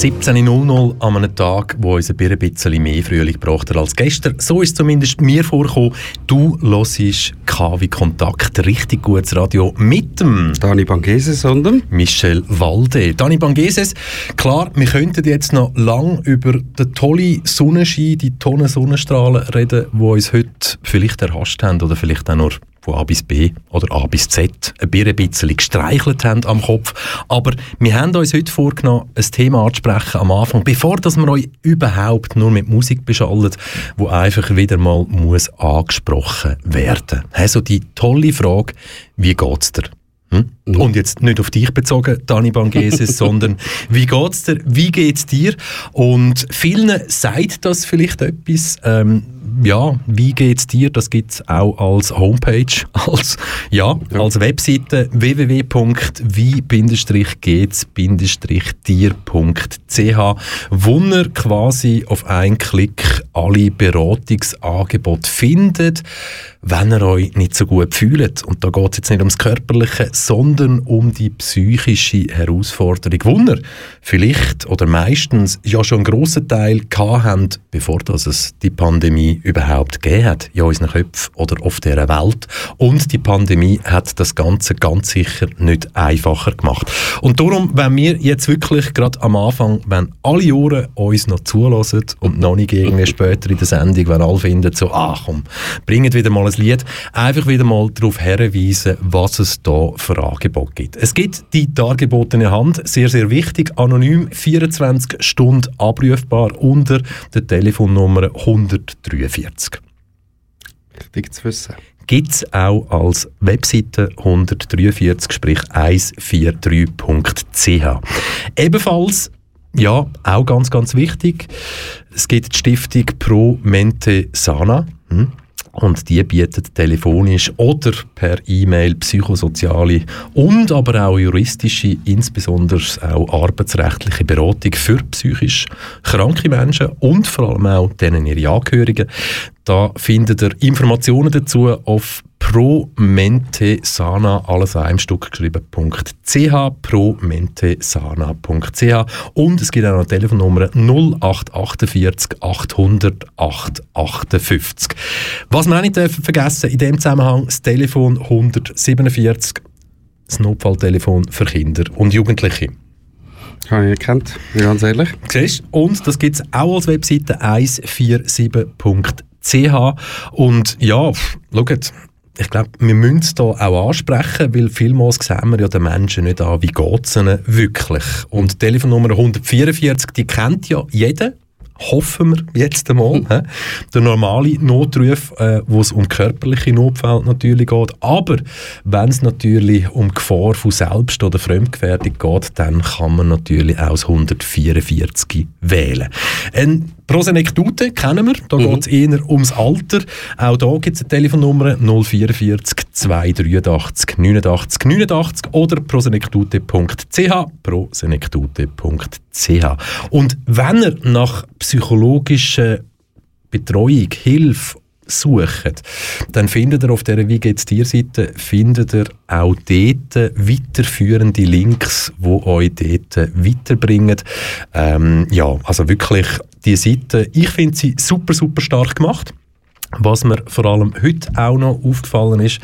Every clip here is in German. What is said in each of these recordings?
17.00 an einem Tag, wo uns ein bisschen mehr Frühling gebracht hat als gestern. So ist zumindest mir vorgekommen. Du hörst KW Kontakt, richtig gutes Radio mit dem Dani Bangeses und Michel Walde. Dani Bangeses, klar, wir könnten jetzt noch lang über den tollen Sonnenschein, die Tonnen Sonnenstrahlen reden, die uns heute vielleicht erhascht haben oder vielleicht auch nur von A bis B oder A bis Z ein bisschen gestreichelt haben am Kopf. Aber wir haben uns heute vorgenommen, ein Thema anzusprechen am Anfang, bevor dass wir euch überhaupt nur mit Musik beschallen, wo einfach wieder mal muss angesprochen werden. Also die tolle Frage, wie geht's dir? Hm? Mhm. Und jetzt nicht auf dich bezogen, Dani Bangeses, sondern wie geht's dir? Wie geht's dir? Und vielen sagt das vielleicht etwas. Ähm, ja, wie geht's dir? Das gibt's auch als Homepage, als, ja, ja. als Webseite www.wie-geht's-dir.ch wo ihr quasi auf einen Klick alle Beratungsangebote findet, wenn ihr euch nicht so gut fühlt. Und da geht es jetzt nicht ums Körperliche, sondern um die psychische Herausforderung, ihr vielleicht oder meistens ja schon einen grossen Teil habt, bevor das es die Pandemie überhaupt gegeben hat, in unseren Köpfen oder auf dieser Welt. Und die Pandemie hat das Ganze ganz sicher nicht einfacher gemacht. Und darum, wenn wir jetzt wirklich gerade am Anfang, wenn alle Ohren uns noch zulassen und noch nicht irgendwie später in der Sendung, wenn alle finden, so, ach komm, bringt wieder mal ein Lied, einfach wieder mal darauf hinweisen, was es da für Angebote gibt. Es gibt die dargebotene Hand, sehr, sehr wichtig, anonym, 24 Stunden abrufbar unter der Telefonnummer 143. Wichtig zu wissen gibt es auch als Webseite 143, sprich 143.ch. Ebenfalls, ja, auch ganz, ganz wichtig, es gibt die Stiftung Pro Mente Sana. Hm? Und die bietet telefonisch oder per E-Mail psychosoziale und aber auch juristische, insbesondere auch arbeitsrechtliche Beratung für psychisch kranke Menschen und vor allem auch denen ihre Angehörigen. Da findet ihr Informationen dazu auf promentesana, alles an einem Stück geschrieben.ch, promentesana.ch und es gibt auch noch eine Telefonnummer 0848 800 858. Was wir auch nicht dürfen vergessen, in dem Zusammenhang das Telefon 147, das Notfalltelefon für Kinder und Jugendliche. Habe ich gekannt, ganz ehrlich. Siehst? Und das gibt es auch als Webseite 147.ch und ja, schaut, ich glaube, wir müssen es hier auch ansprechen, weil vielmals sehen wir ja den Menschen nicht an, wie geht es ihnen wirklich. Und die Telefonnummer 144, die kennt ja jeder, hoffen wir jetzt einmal. Hm. Der normale Notruf, äh, wo es um körperliche Notfälle natürlich geht. Aber wenn es natürlich um Gefahr von Selbst- oder Fremdgefährdung geht, dann kann man natürlich auch das 144 wählen. Ein Prosenekdute kennen wir, da mhm. geht es eher ums Alter. Auch da gibt es eine Telefonnummer 044 283 89 89 oder prosenektute.ch prosenektute.ch Und wenn ihr nach psychologischer Betreuung, Hilfe sucht, dann findet ihr auf der Wie geht's dir Seite findet ihr auch dort weiterführende Links, wo euch dort weiterbringen. Ähm, ja, also wirklich die Seite, ich finde sie super, super stark gemacht. Was mir vor allem heute auch noch aufgefallen ist,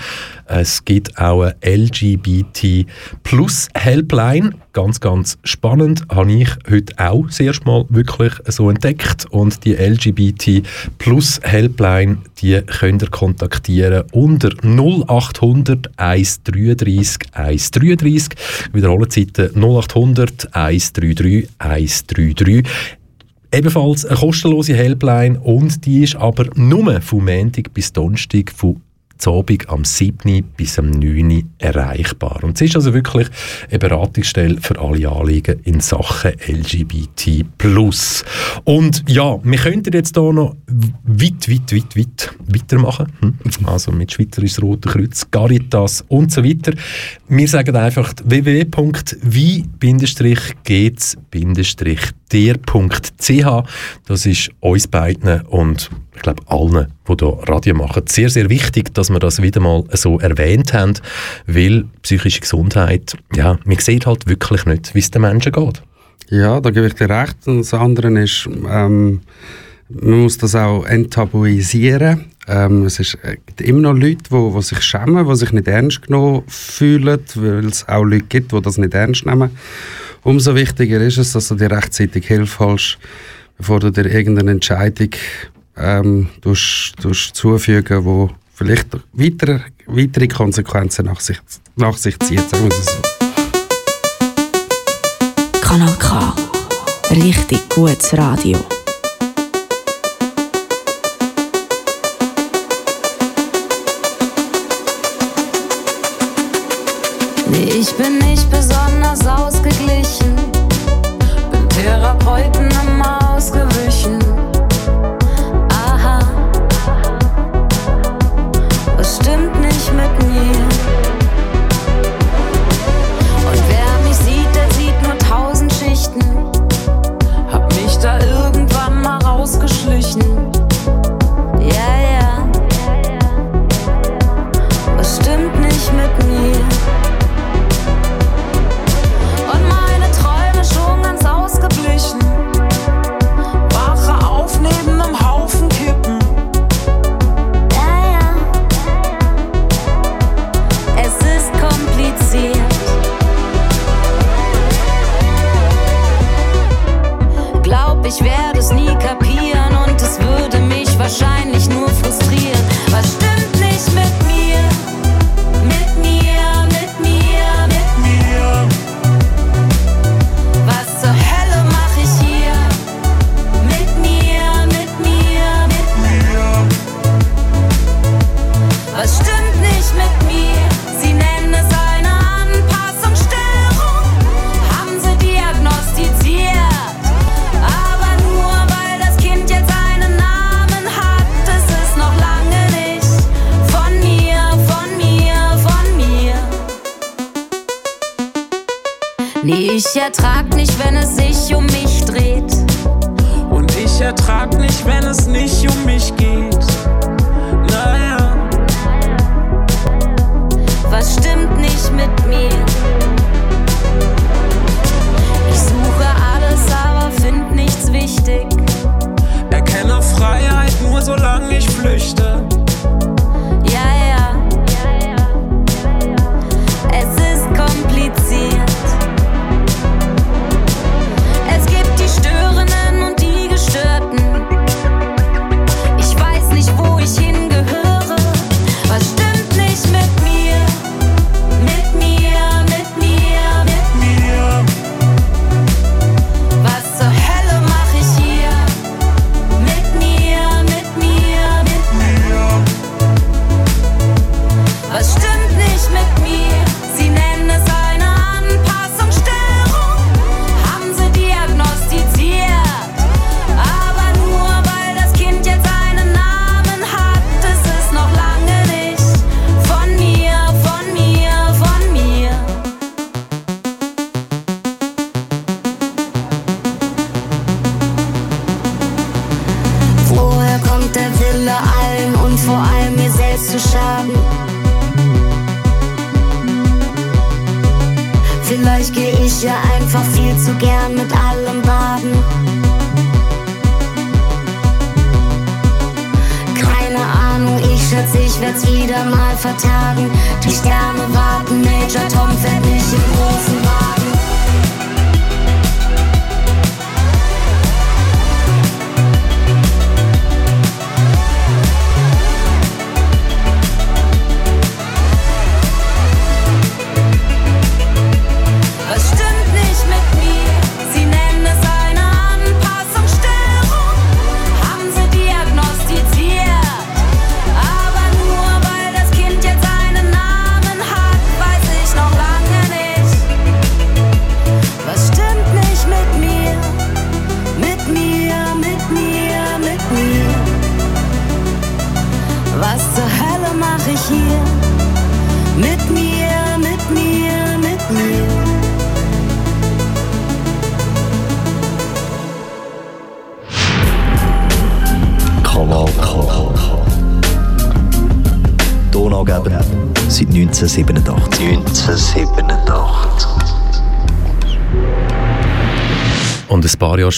es gibt auch eine LGBT Plus Helpline. Ganz, ganz spannend. Habe ich heute auch das Mal wirklich so entdeckt. Und die LGBT Plus Helpline, die könnt ihr kontaktieren unter 0800 133 133. Wiederholen Seite 0800 133 133 ebenfalls eine kostenlose Helpline und die ist aber nur vom Montag bis Donnerstag von Abend am 7. bis am 9. erreichbar. Und es ist also wirklich eine Beratungsstelle für alle Anliegen in Sachen LGBT+. Und ja, wir könnten jetzt hier noch weit, weit, weit, weit weitermachen. Hm? Also mit Schweizerisches Rote Kreuz, Caritas und so weiter. Wir sagen einfach www.wie-gehts-dir.ch Das ist uns beiden und ich glaube allen, die hier Radio machen, sehr, sehr wichtig, dass dass wir das wieder mal so erwähnt haben, weil psychische Gesundheit, ja, man sieht halt wirklich nicht, wie es den Menschen geht. Ja, da gebe ich dir recht. Und das andere ist, ähm, man muss das auch enttabuisieren. Ähm, es äh, gibt immer noch Leute, die wo, wo sich schämen, die sich nicht ernst genommen fühlen, weil es auch Leute gibt, die das nicht ernst nehmen. Umso wichtiger ist es, dass du dir rechtzeitig Hilfe holst, bevor du dir irgendeine Entscheidung ähm, durch, durch zufügen, die vielleicht weitere, weitere Konsequenzen nach sich, nach sich zieht. Sagen wir so. Kanal K. Richtig gutes Radio. Ich bin nicht bereit.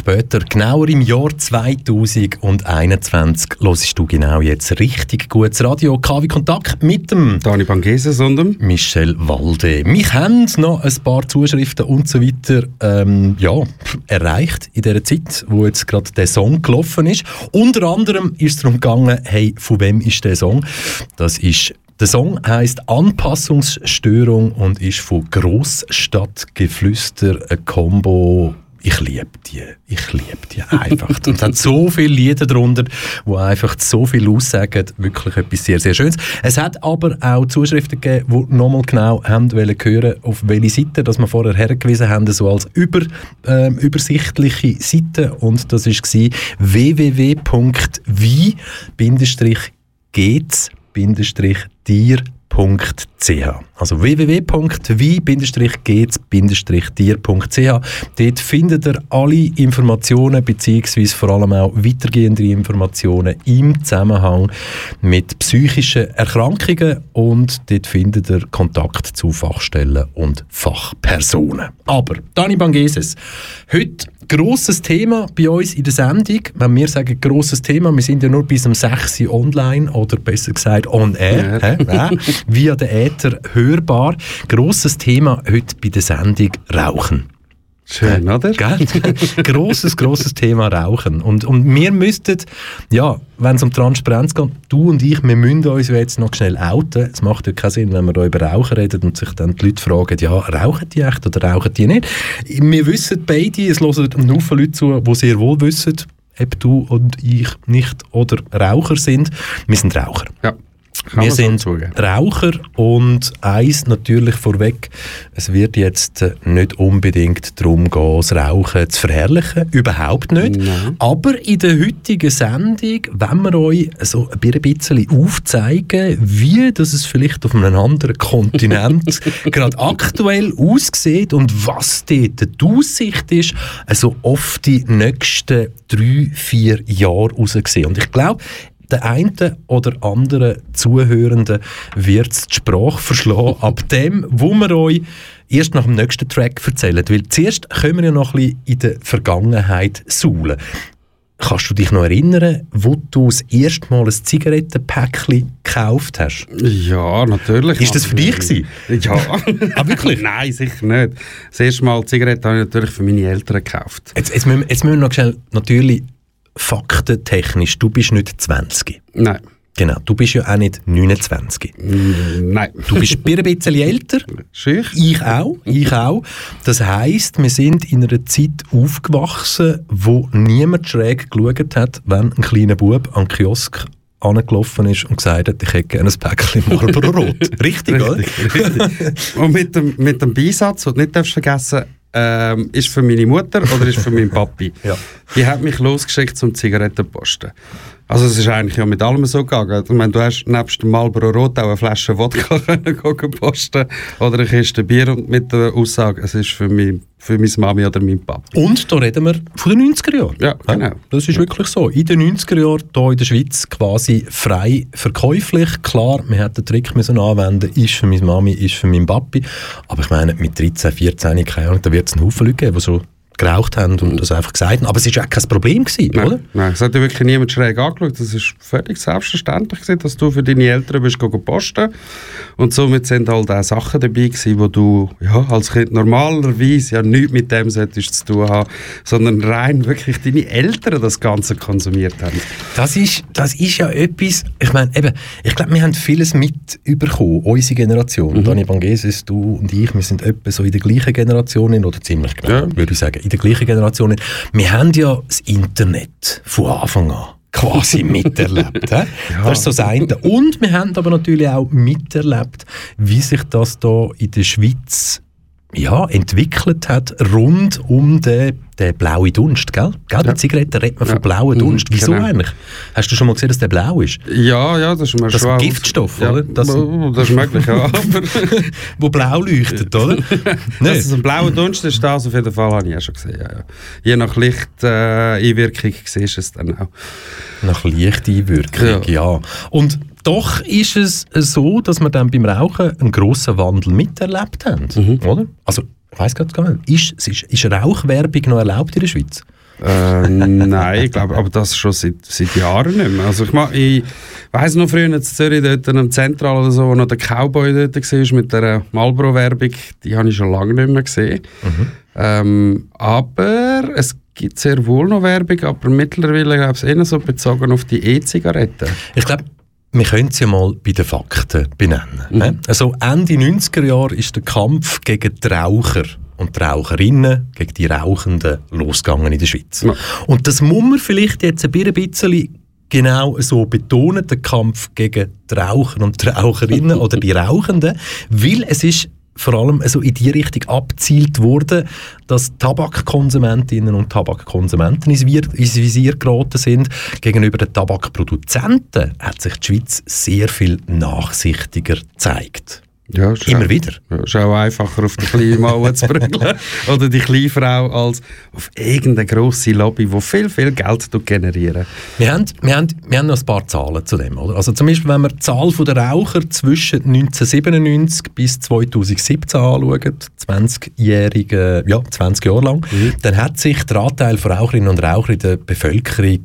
Später, genauer im Jahr 2021, hörst du genau jetzt richtig gutes Radio. KW Kontakt mit dem Dani Bangeses und dem Michel Walde. Mich haben noch ein paar Zuschriften und so weiter ähm, ja, erreicht in dieser Zeit, wo jetzt gerade der Song gelaufen ist. Unter anderem ist es darum gegangen, hey, von wem ist der Song? Das ist der Song heißt Anpassungsstörung und ist von Großstadtgeflüster ein Combo. Ich liebe die, ich liebe die einfach. und es hat so viele Lieder darunter, die einfach so viel aussagen, wirklich etwas sehr, sehr Schönes. Es hat aber auch Zuschriften gegeben, die nochmal genau haben wollen hören, auf welche Seite, dass wir vorher hergewiesen haben, so als über, ähm, übersichtliche Seite und das war www.wie-geht's-dir.ch also www.wie-geht's-dir.ch Dort findet ihr alle Informationen beziehungsweise vor allem auch weitergehende Informationen im Zusammenhang mit psychischen Erkrankungen und dort findet ihr Kontakt zu Fachstellen und Fachpersonen. Aber, Dani Bangeses, heute grosses Thema bei uns in der Sendung. Wenn wir sagen grosses Thema, wir sind ja nur bis um 6 Uhr online oder besser gesagt on air, hä? Ja, via den Äther hörbar. Grosses Thema heute bei der Sendung Rauchen. Schön, oder? Gell? grosses, grosses Thema Rauchen. Und, und wir müssten, ja, wenn es um Transparenz geht, du und ich, wir müssen uns jetzt noch schnell outen. Es macht ja keinen Sinn, wenn wir da über Rauchen reden und sich dann die Leute fragen, ja, rauchen die echt oder rauchen die nicht? Wir wissen beide, es hören einen Haufen Leute zu, die sehr wohl wissen, ob du und ich nicht oder Raucher sind. Wir sind Raucher. Ja. Kann Wir so sind zugeben. Raucher und eins natürlich vorweg, es wird jetzt nicht unbedingt darum gehen, das Rauchen zu verherrlichen, überhaupt nicht. Nein. Aber in der heutigen Sendung wollen wir euch so ein bisschen aufzeigen, wie das es vielleicht auf einem anderen Kontinent gerade aktuell aussieht und was dort die Aussicht ist, also auf die nächsten drei, vier Jahre rausgesehen. Und ich glaube, der eine oder andere Zuhörende wird die Sprache verschlagen ab dem, wo wir euch erst nach dem nächsten Track erzählen. Weil zuerst können wir ja noch ein bisschen in der Vergangenheit suhlen. Kannst du dich noch erinnern, wo du das erste Mal ein Zigarettenpäckchen gekauft hast? Ja, natürlich. Ist das für dich gewesen? Ja. Ah, wirklich? Nein, sicher nicht. Das erste Mal Zigaretten habe ich natürlich für meine Eltern gekauft. Jetzt, jetzt, müssen, wir- jetzt müssen wir noch schnell, natürlich faktentechnisch, du bist nicht 20. Nein. Genau, du bist ja auch nicht 29. Mm, Nein. Du bist ein bisschen älter. Schüch? Ich auch, ich auch. Das heisst, wir sind in einer Zeit aufgewachsen, wo niemand schräg geschaut hat, wenn ein kleiner Bub an den Kiosk angelaufen ist und gesagt hat, ich hätte gerne ein Päckchen Marlboro Rot. Richtig, oder? Und mit dem, mit dem Beisatz, den du nicht darfst vergessen ähm, ist für meine Mutter oder ist für meinen Papi. Ja. Die hat mich losgeschickt zum Zigarettenposten. Also es ist eigentlich ja mit allem so gegangen. Ich meine, du hast nebst dem Marlboro Rot auch eine Flasche Wodka können posten oder eine Kiste Bier und mit der Aussage, es ist für, mich, für meine Mami oder meinen Papi. Und da reden wir von den 90er Jahren. Ja, genau. Das ist wirklich so. In den 90er Jahren hier in der Schweiz quasi frei verkäuflich. Klar, wir hätten den Trick müssen anwenden ist für meine Mami, ist für meinen Papi. Aber ich meine, mit 13, 14, keine Ahnung, da wird es einen Haufen Leute geben, die so geraucht haben und das einfach gesagt haben. Aber es war auch kein Problem, gewesen, oder? Nein, nein, es hat ja wirklich niemand schräg angeschaut. Das ist völlig selbstverständlich, gewesen, dass du für deine Eltern bist gegangen posten. Und somit sind halt auch Sachen dabei gewesen, wo du ja, als Kind normalerweise ja nichts mit dem solltest zu tun haben, sondern rein wirklich deine Eltern das Ganze konsumiert haben. Das ist, das ist ja etwas, ich meine, eben, ich glaube, wir haben vieles mitbekommen, unsere Generation. Dani Bangeses, du und ich, wir sind etwa so in der gleichen Generation, oder ziemlich genau, Ja. würde ich sagen, in der gleichen Generation. Wir haben ja das Internet von Anfang an quasi miterlebt. hä? Das ist so das eine. Und wir haben aber natürlich auch miterlebt, wie sich das da in der Schweiz ja, entwickelt hat rund um den, den blauen Dunst, gell? gell? Bei Ja. Zigaretten redet man von Ja. blauen Mhm, Dunst. Wieso genau. eigentlich? Hast du schon mal gesehen, dass der blau ist? Ja, ja, das ist mir Das schon... Giftstoff, ja, oder? Das- Das, das ist möglich, ja. Aber Wo blau leuchtet, oder? Nein. es ein blauer Dunst ist, das auf jeden Fall habe ich auch schon gesehen. Ja. Je nach Lichteinwirkung äh, siehst du es dann auch. Nach Lichteinwirkung, ja. Und doch ist es so, dass wir dann beim Rauchen einen grossen Wandel miterlebt haben, oder? Also ich grad gar nicht, ist, ist, ist Rauchwerbung noch erlaubt in der Schweiz? Äh, nein, ich glaube, aber das schon seit, seit Jahren nicht mehr. Also ich, ma- ich weiss noch früher in Zürich, dort am Zentral oder so, wo noch der Cowboy dort war mit der Marlboro-Werbung, die habe ich schon lange nicht mehr gesehen. Ähm, aber es gibt sehr wohl noch Werbung, aber mittlerweile glaube ich eher so bezogen auf die E-Zigaretten. Ich glaube, wir können es ja mal bei den Fakten benennen. ne? Also Ende 90er Jahre ist der Kampf gegen die Raucher und die Raucherinnen, gegen die Rauchenden, losgegangen in der Schweiz. Ja. Und das muss man vielleicht jetzt ein bisschen genau so betonen, der Kampf gegen die Raucher und die Raucherinnen oder die Rauchenden, weil es ist vor allem so in die Richtung abzielt worden, dass Tabakkonsumentinnen und Tabakkonsumenten ins Visier geraten sind. Gegenüber den Tabakproduzenten hat sich die Schweiz sehr viel nachsichtiger gezeigt. Ja, Immer auch- wieder. Ja, ist auch einfacher, auf die kleine Mauer zu prügeln oder die kleine Frau, als auf irgendeine grosse Lobby, die viel, viel Geld generieren. Wir haben, wir, haben, wir haben noch ein paar Zahlen zu dem. Oder? Also zum Beispiel, wenn wir die Zahl der Raucher zwischen 1997 bis 2017 anschauen, 20-jährige, ja, 20 Jahre lang, dann hat sich der Anteil von Raucherinnen und Rauchern in der Bevölkerung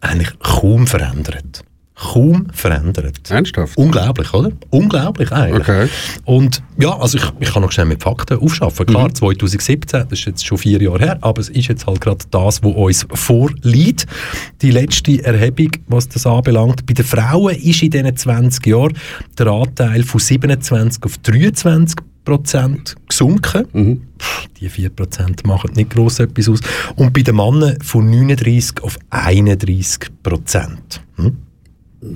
eigentlich kaum verändert. Kaum verändert. Ernsthaft? Unglaublich, oder? Unglaublich eigentlich. Okay. Und ja, also ich, ich kann noch schnell mit Fakten aufschaffen. Klar, 2017, das ist jetzt schon vier Jahre her, aber es ist jetzt halt gerade das, was uns vorliegt. Die letzte Erhebung, was das anbelangt. Bei den Frauen ist in diesen 20 Jahren der Anteil von 27 auf 23 Prozent gesunken. Pff, Die 4 Prozent machen nicht gross etwas aus. Und bei den Männern von 39 auf 31 Prozent. Hm?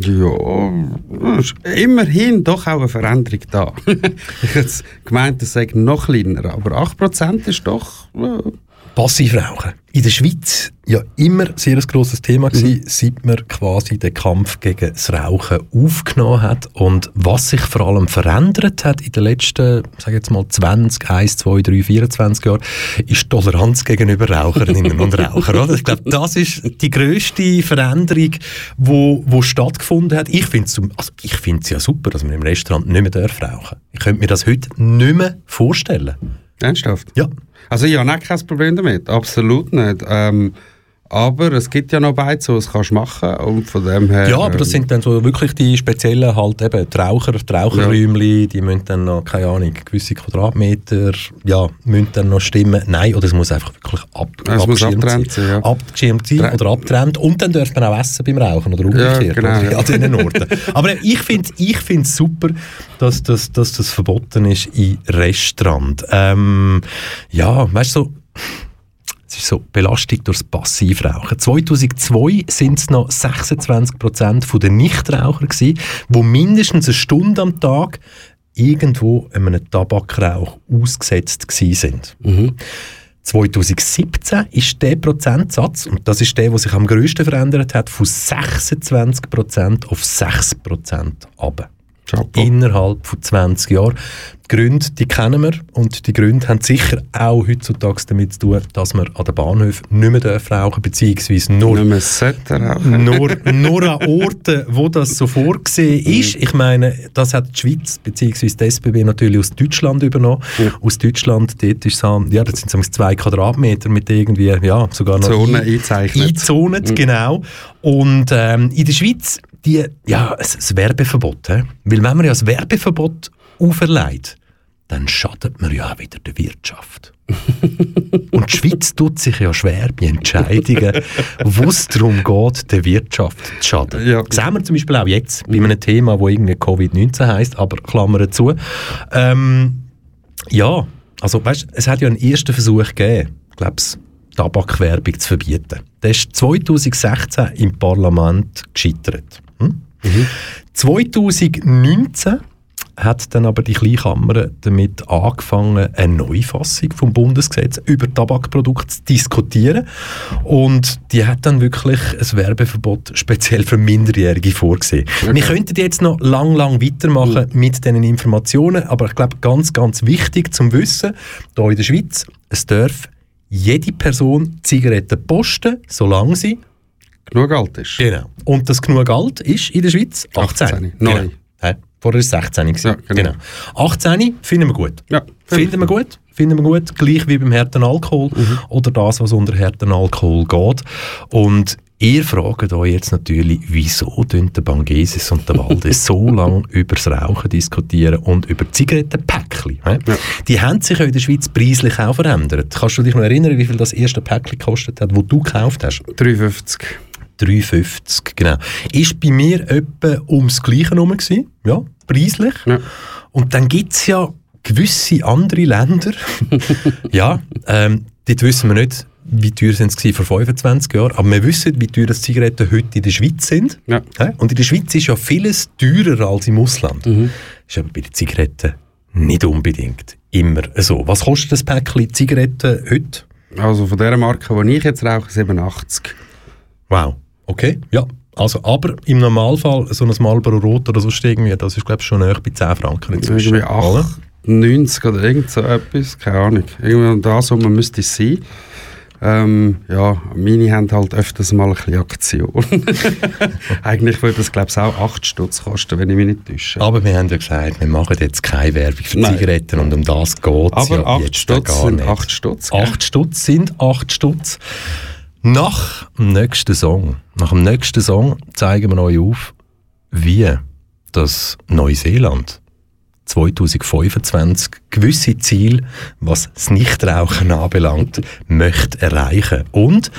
Ja, ist immerhin doch auch eine Veränderung da. ich hätte gemeint, es sei noch kleiner, aber 8% ist doch... Ja. Passivrauchen. In der Schweiz ja immer sehr ein grosses Thema gewesen, seit man quasi den Kampf gegen das Rauchen aufgenommen hat. Und was sich vor allem verändert hat in den letzten, sag jetzt mal 20, 1, 2, 3, 24 Jahren, ist die Toleranz gegenüber Raucherinnen und Rauchern. Oder? Ich glaube, das ist die grösste Veränderung, wo, wo stattgefunden hat. Ich finde es also ich find's ja super, dass man im Restaurant nicht mehr darf rauchen. Ich könnte mir das heute nicht mehr vorstellen. Ernsthaft? Ja. Also ich habe auch kein Problem damit, absolut nicht. Ähm, aber es gibt ja noch Beizen, die es kannst machen und von dem her... Ja, aber das ähm, sind dann so wirklich die speziellen halt eben die Raucher, die Raucherräumli, die müssen dann noch, keine Ahnung, gewisse Quadratmeter, ja, müssen dann noch stimmen. Nein, oder es muss einfach wirklich ab, Es abgeschirmt abgetrennt sein, ja. Abgeschirmt sein Tre- oder abgetrennt. Und dann darf man auch essen beim Rauchen oder umgekehrt. genau, oder? ja. An diesen Orten. aber ich finde ich find's super, dass das, dass das verboten ist in Restaurant. Ähm, ja, weißt du, so, es ist so Belastung durchs Passivrauchen. 2002 sind es noch 26% der Nichtraucher gewesen, die mindestens eine Stunde am Tag irgendwo einem Tabakrauch ausgesetzt gewesen sind. 2017 ist der Prozentsatz, und das ist der, der sich am grössten verändert hat, von 26% auf 6% ab. Chapeau. Innerhalb von 20 Jahren. Die Gründe, die kennen wir und die Gründe haben sicher auch heutzutage damit zu tun, dass man an den Bahnhöfen nicht mehr darf rauchen beziehungsweise nur nur, nur an Orten, wo das so vorgesehen ist. Ich meine, das hat die Schweiz bzw. die SBB natürlich aus Deutschland übernommen. Aus Deutschland, dort ist es, ja, das sind so zwei Quadratmeter mit irgendwie, ja, sogar noch Zonen ein- eingezeichnet. eingezont, genau. Und ähm, in der Schweiz, die, ja, ein, ein Werbeverbot. He? Weil wenn man ja das Werbeverbot auferlegt, dann schadet man ja auch wieder der Wirtschaft. Und die Schweiz tut sich ja schwer bei Entscheidungen, wo es darum geht, der Wirtschaft zu schaden. Ja. Das sehen wir zum Beispiel auch jetzt bei einem Thema, wo irgendwie Covid-19 heisst, aber Klammern zu. Ähm, ja, also weißt, es hat ja einen ersten Versuch gegeben, glaub's, Tabakwerbung zu verbieten. Der ist 2016 im Parlament gescheitert. Hm? 2019 hat dann aber die Kleinkammer damit angefangen, eine Neufassung vom Bundesgesetz über Tabakprodukte zu diskutieren. Und die hat dann wirklich ein Werbeverbot speziell für Minderjährige vorgesehen. Wir könnten jetzt noch lang, lang weitermachen mit diesen Informationen, aber ich glaube, ganz, ganz wichtig zum Wissen, hier in der Schweiz, es darf jede Person Zigaretten posten, solange sie Genug alt ist. Genau. Und das genug alt ist in der Schweiz 18. 18. Neu. Genau. Vorher war es 16. gewesen. Ja, genau. 18 finden wir gut. Ja, Finden wir gut. finden wir gut, gleich wie beim harten Alkohol oder das, was unter harten Alkohol geht. Und Ihr fragt euch jetzt natürlich, wieso tun der Bangesis und der Walde so lange über das Rauchen diskutieren und über Zigarettenpäckchen. hä? Die haben sich ja in der Schweiz preislich auch verändert. Kannst du dich noch erinnern, wie viel das erste Päckchen gekostet hat, wo du gekauft hast? 3,50. 3,50, genau. Ist bei mir etwa ums Gleiche herum gewesen, ja, preislich. Ja. Und dann gibt es ja gewisse andere Länder, ja, ähm, dort wissen wir nicht, wie teuer sind sie vor 25 Jahren, aber wir wissen, wie teuer das Zigaretten heute in der Schweiz sind. Ja. Und in der Schweiz ist ja vieles teurer als im Ausland. Ist aber bei den Zigaretten nicht unbedingt immer so. Was kostet das Päckchen Zigaretten heute? Also von der Marke, die ich jetzt rauche, 87. Wow, okay, ja. Also, aber im Normalfall so ein Marlboro Rot oder sonst irgendwie, das ist glaube ich schon näher bei 10 Franken inzwischen. Irgendwie oder? 8, 90 oder irgend so etwas, keine Ahnung. Irgendwie da so man müsste es sein. Ähm, ja, meine haben halt öfters mal ein bisschen Aktion. Eigentlich würde das, glaube ich, auch 8 Stutz kosten, wenn ich mich nicht täusche. Aber wir haben ja gesagt, wir machen jetzt keine Werbung für Nein. Zigaretten und um das geht es Aber ja 8 jetzt Stutz gar sind nicht. 8 Stutz. gell? 8 Stutz sind 8 Stutz. Nach dem nächsten Song, nach dem nächsten Song zeigen wir euch auf, wie das Neuseeland 2025 gewisse Ziele, was das Nichtrauchen anbelangt, möchte erreichen. Und,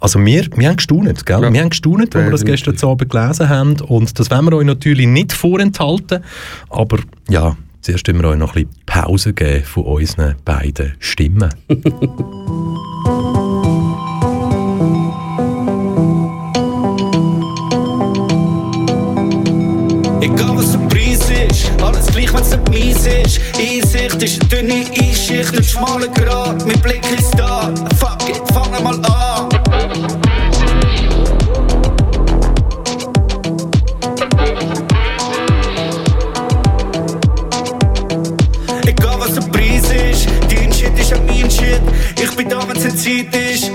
also wir, wir haben gestaunet, gell? Ja. Wir haben gestaunet, als wir das gestern Abend gelesen haben und das wollen wir euch natürlich nicht vorenthalten, aber ja, zuerst müssen wir euch noch ein bisschen Pause geben von unseren beiden Stimmen. Egal was der Preis ist, alles gleich, wenn's nicht mies ist. Einsicht ist eine dünne Einschicht, ein schmaler Grat, mit Blick ins da. Fuck it, fangen mal an. Egal was der Preis ist, dein Shit ist ja mein Shit. Ich bin da, wenn's in Zeit ist.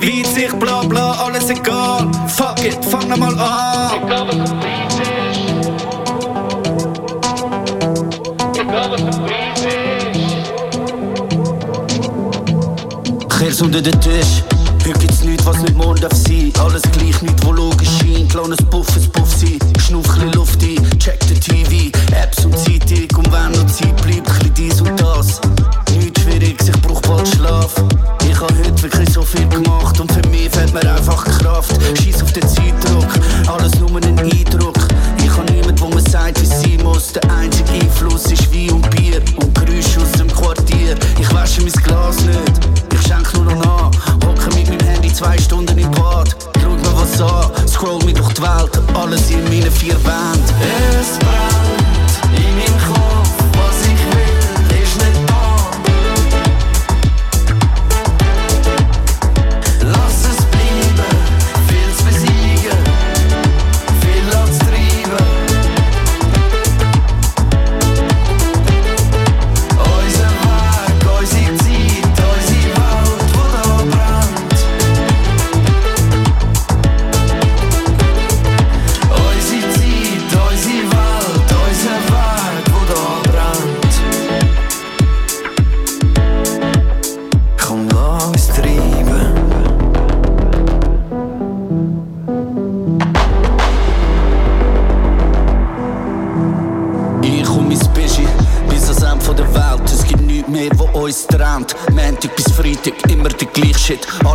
Weitsicht, bla bla, alles egal. Fuck it, fang mal an. Kehr's unter den Tisch. Heute gibt's nichts, was nicht morgen darf sein. Alles gleich, nichts, wo logisch scheint. Kleines Puff, es Puff sein. Schnuff chli Luft ein, check den TV. Apps und Zeitung. Und wenn noch Zeit bleibt, chli dies und das. Nichts Schwieriges, ich brauch bald Schlaf. Ich hab heute wirklich so viel gemacht. Und für mich fehlt mir einfach Kraft. Scheiß auf den Zeitdruck. Alles nur ein Eindruck. Ich hab niemand, wo mir sagt, wie sein muss. Der einzige Einfluss ist Wein und Bier. Und Geräusche aus Quartier. Ich wasche mein Glas nicht. Ich schenk nur noch nach. Hocke mit meinem Handy zwei Stunden im Bad. Schau mir was an. Scroll mich durch die Welt. Alles in meinen vier Wänden. Es brennt in meinem Kopf.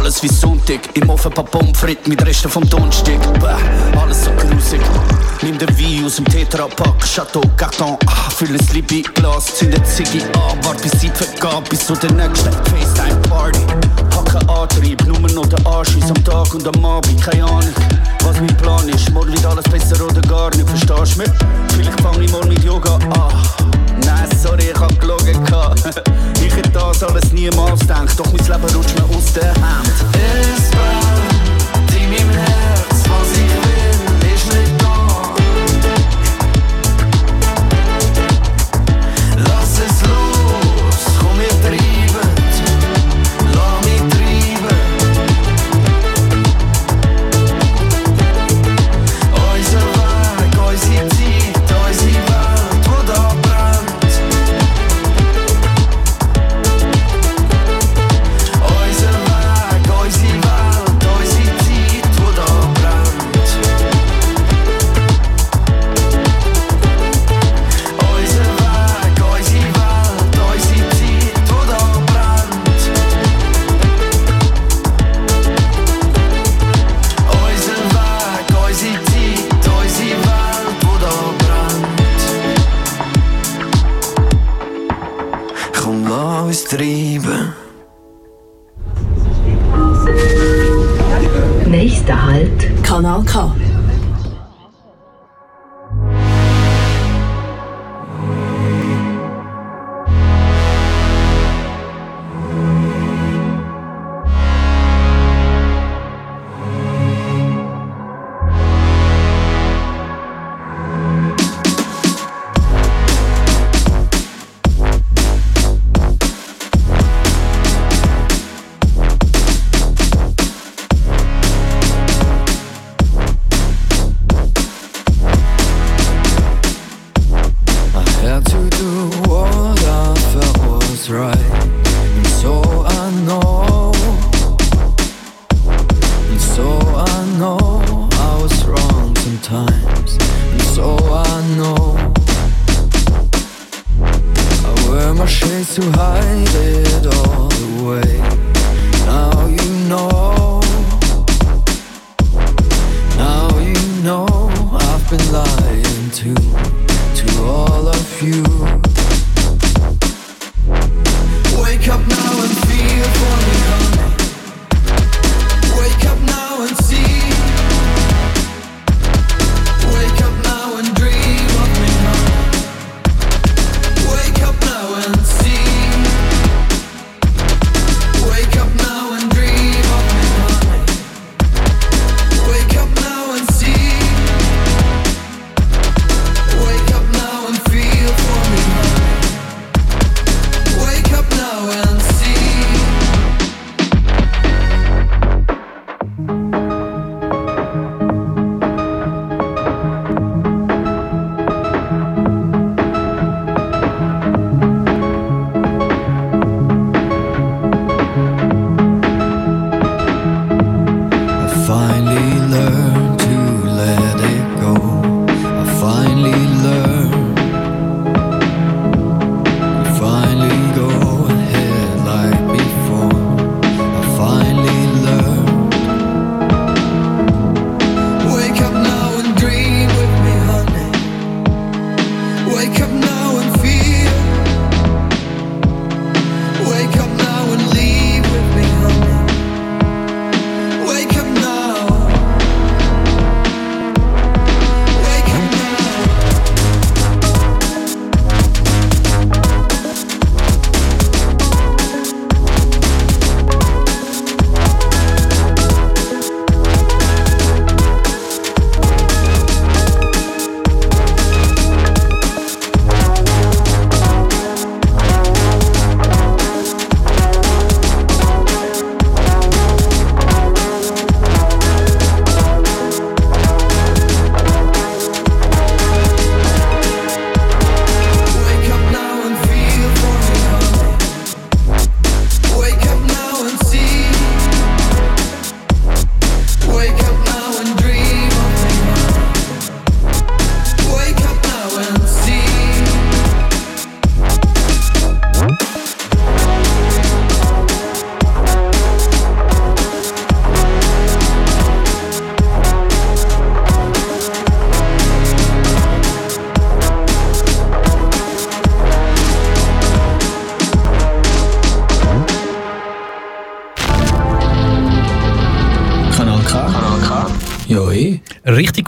Alles wie Sonntag, im Ofen paar Pommes frites mit Resten vom Donnerstag. Bäh, alles so grusig. Nimm den Wein aus dem Tetrapack, Chateau, Carton, ah, füll ein Libby-Glas, zünd Ziggy an, wart bis Zeit vergeht, bis zu der nächsten FaceTime-Party. Hacke Antrieb, nur noch der Anschluss am Tag und am Abend, keine Ahnung. Was mein Plan ist, morgen wird alles besser oder gar nicht, verstehst du mich? Vielleicht fange ich morgen mit Yoga an. Nein, sorry, ich hab gelogen. ich hätte das alles niemals gedacht, doch mein Leben rutscht mir aus der Hand. Es in meinem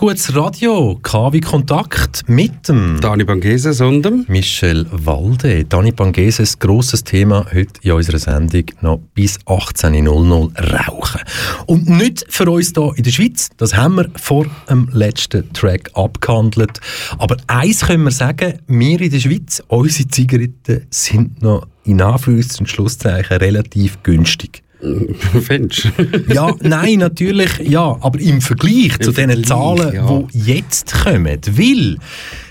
gutes Radio, KW Kontakt mit dem Dani Bangeses und dem Michel Walde. Dani Bangeses, grosses Thema heute in unserer Sendung noch bis 18.00 Rauchen. Und nicht für uns hier in der Schweiz, das haben wir vor dem letzten Track abgehandelt. Aber eins können wir sagen, wir in der Schweiz, unsere Zigaretten sind noch in Anführungs- und Schlusszeichen relativ günstig. Finch. Ja, nein, natürlich, ja, aber im Vergleich zu den Zahlen, ja. die jetzt kommen, weil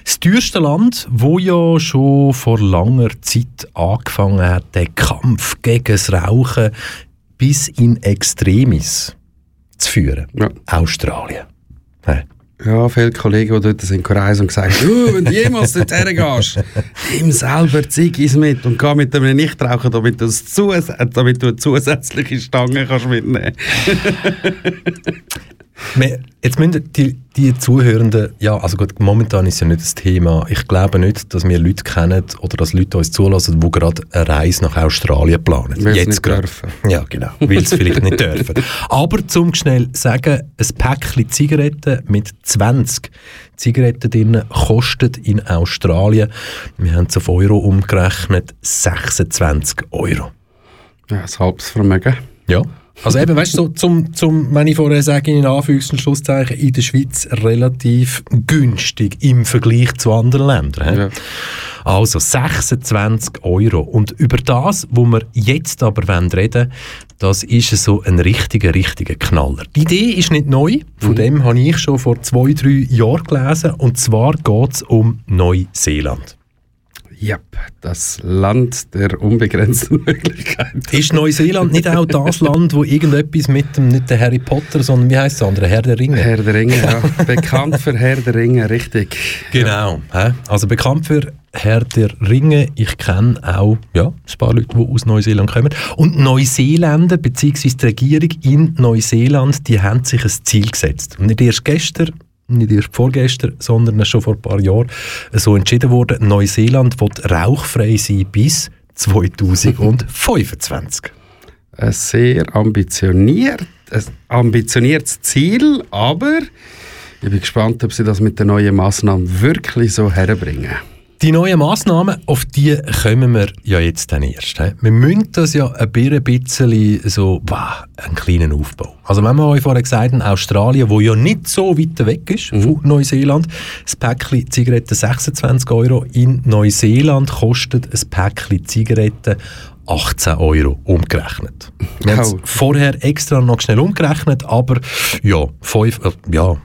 das teuerste Land, wo ja schon vor langer Zeit angefangen hat, den Kampf gegen das Rauchen bis in Extremis zu führen, Ja. Australien. Hä? Ja, viele Kollegen, die dort sind gereist und gesagt du, wenn du jemals dort hergehst, nimm selber Ziggis mit und geh mit einem Nichtraucher, damit damit du eine zusätzliche Stange kannst mitnehmen Jetzt müssen die, die Zuhörenden, ja, also gut, momentan ist ja nicht das Thema. Ich glaube nicht, dass wir Leute kennen oder dass Leute uns zulassen, die gerade eine Reise nach Australien planen. Weil sie Jetzt nicht gerade. dürfen. Ja, genau, weil sie vielleicht nicht dürfen. Aber zum schnell sagen, ein Päckchen Zigaretten mit 20 Zigaretten drin kostet in Australien, wir haben es auf Euro umgerechnet, 26 Euro. Ja, ein halbes Vermögen. Ja. Also eben, weißt du, so, zum, zum, wenn ich vorher sage, in Anführungs- und Schlusszeichen, in der Schweiz relativ günstig im Vergleich zu anderen Ländern. Ja. Also 26 Euro. Und über das, wo wir jetzt aber wollen reden das ist so ein richtiger, richtiger Knaller. Die Idee ist nicht neu, von dem habe ich schon vor zwei, drei Jahren gelesen. Und zwar geht es um Neuseeland. Ja, das Land der unbegrenzten Möglichkeiten. Ist Neuseeland nicht auch das Land, wo irgendetwas mit dem, nicht der Harry Potter, sondern wie heißt es andere, Herr der Ringe? Herr der Ringe, ja. Bekannt für Herr der Ringe, richtig. Genau. hä? Also bekannt für Herr der Ringe. Ich kenne auch ja, ein paar Leute, die aus Neuseeland kommen. Und Neuseeländer bzw. die Regierung in Neuseeland, die haben sich ein Ziel gesetzt. Und nicht erst gestern, nicht erst vorgestern, sondern schon vor ein paar Jahren so entschieden worden, Neuseeland wird rauchfrei sein bis 2025. Ein sehr ambitioniert, ein ambitioniertes Ziel, aber ich bin gespannt, ob sie das mit den neuen Massnahmen wirklich so herbringen. Die neuen Massnahmen, auf die kommen wir ja jetzt dann erst. he. Wir müssen das ja ein bisschen so, wow, einen kleinen Aufbau. Also wenn wir euch vorher gesagt haben, Australien, wo ja nicht so weit weg ist von Neuseeland, das Päckchen Zigaretten 26 Euro, in Neuseeland kostet ein Päckchen Zigaretten 18 Euro umgerechnet. Wir haben vorher extra noch schnell umgerechnet, aber ja, fünf, äh, ja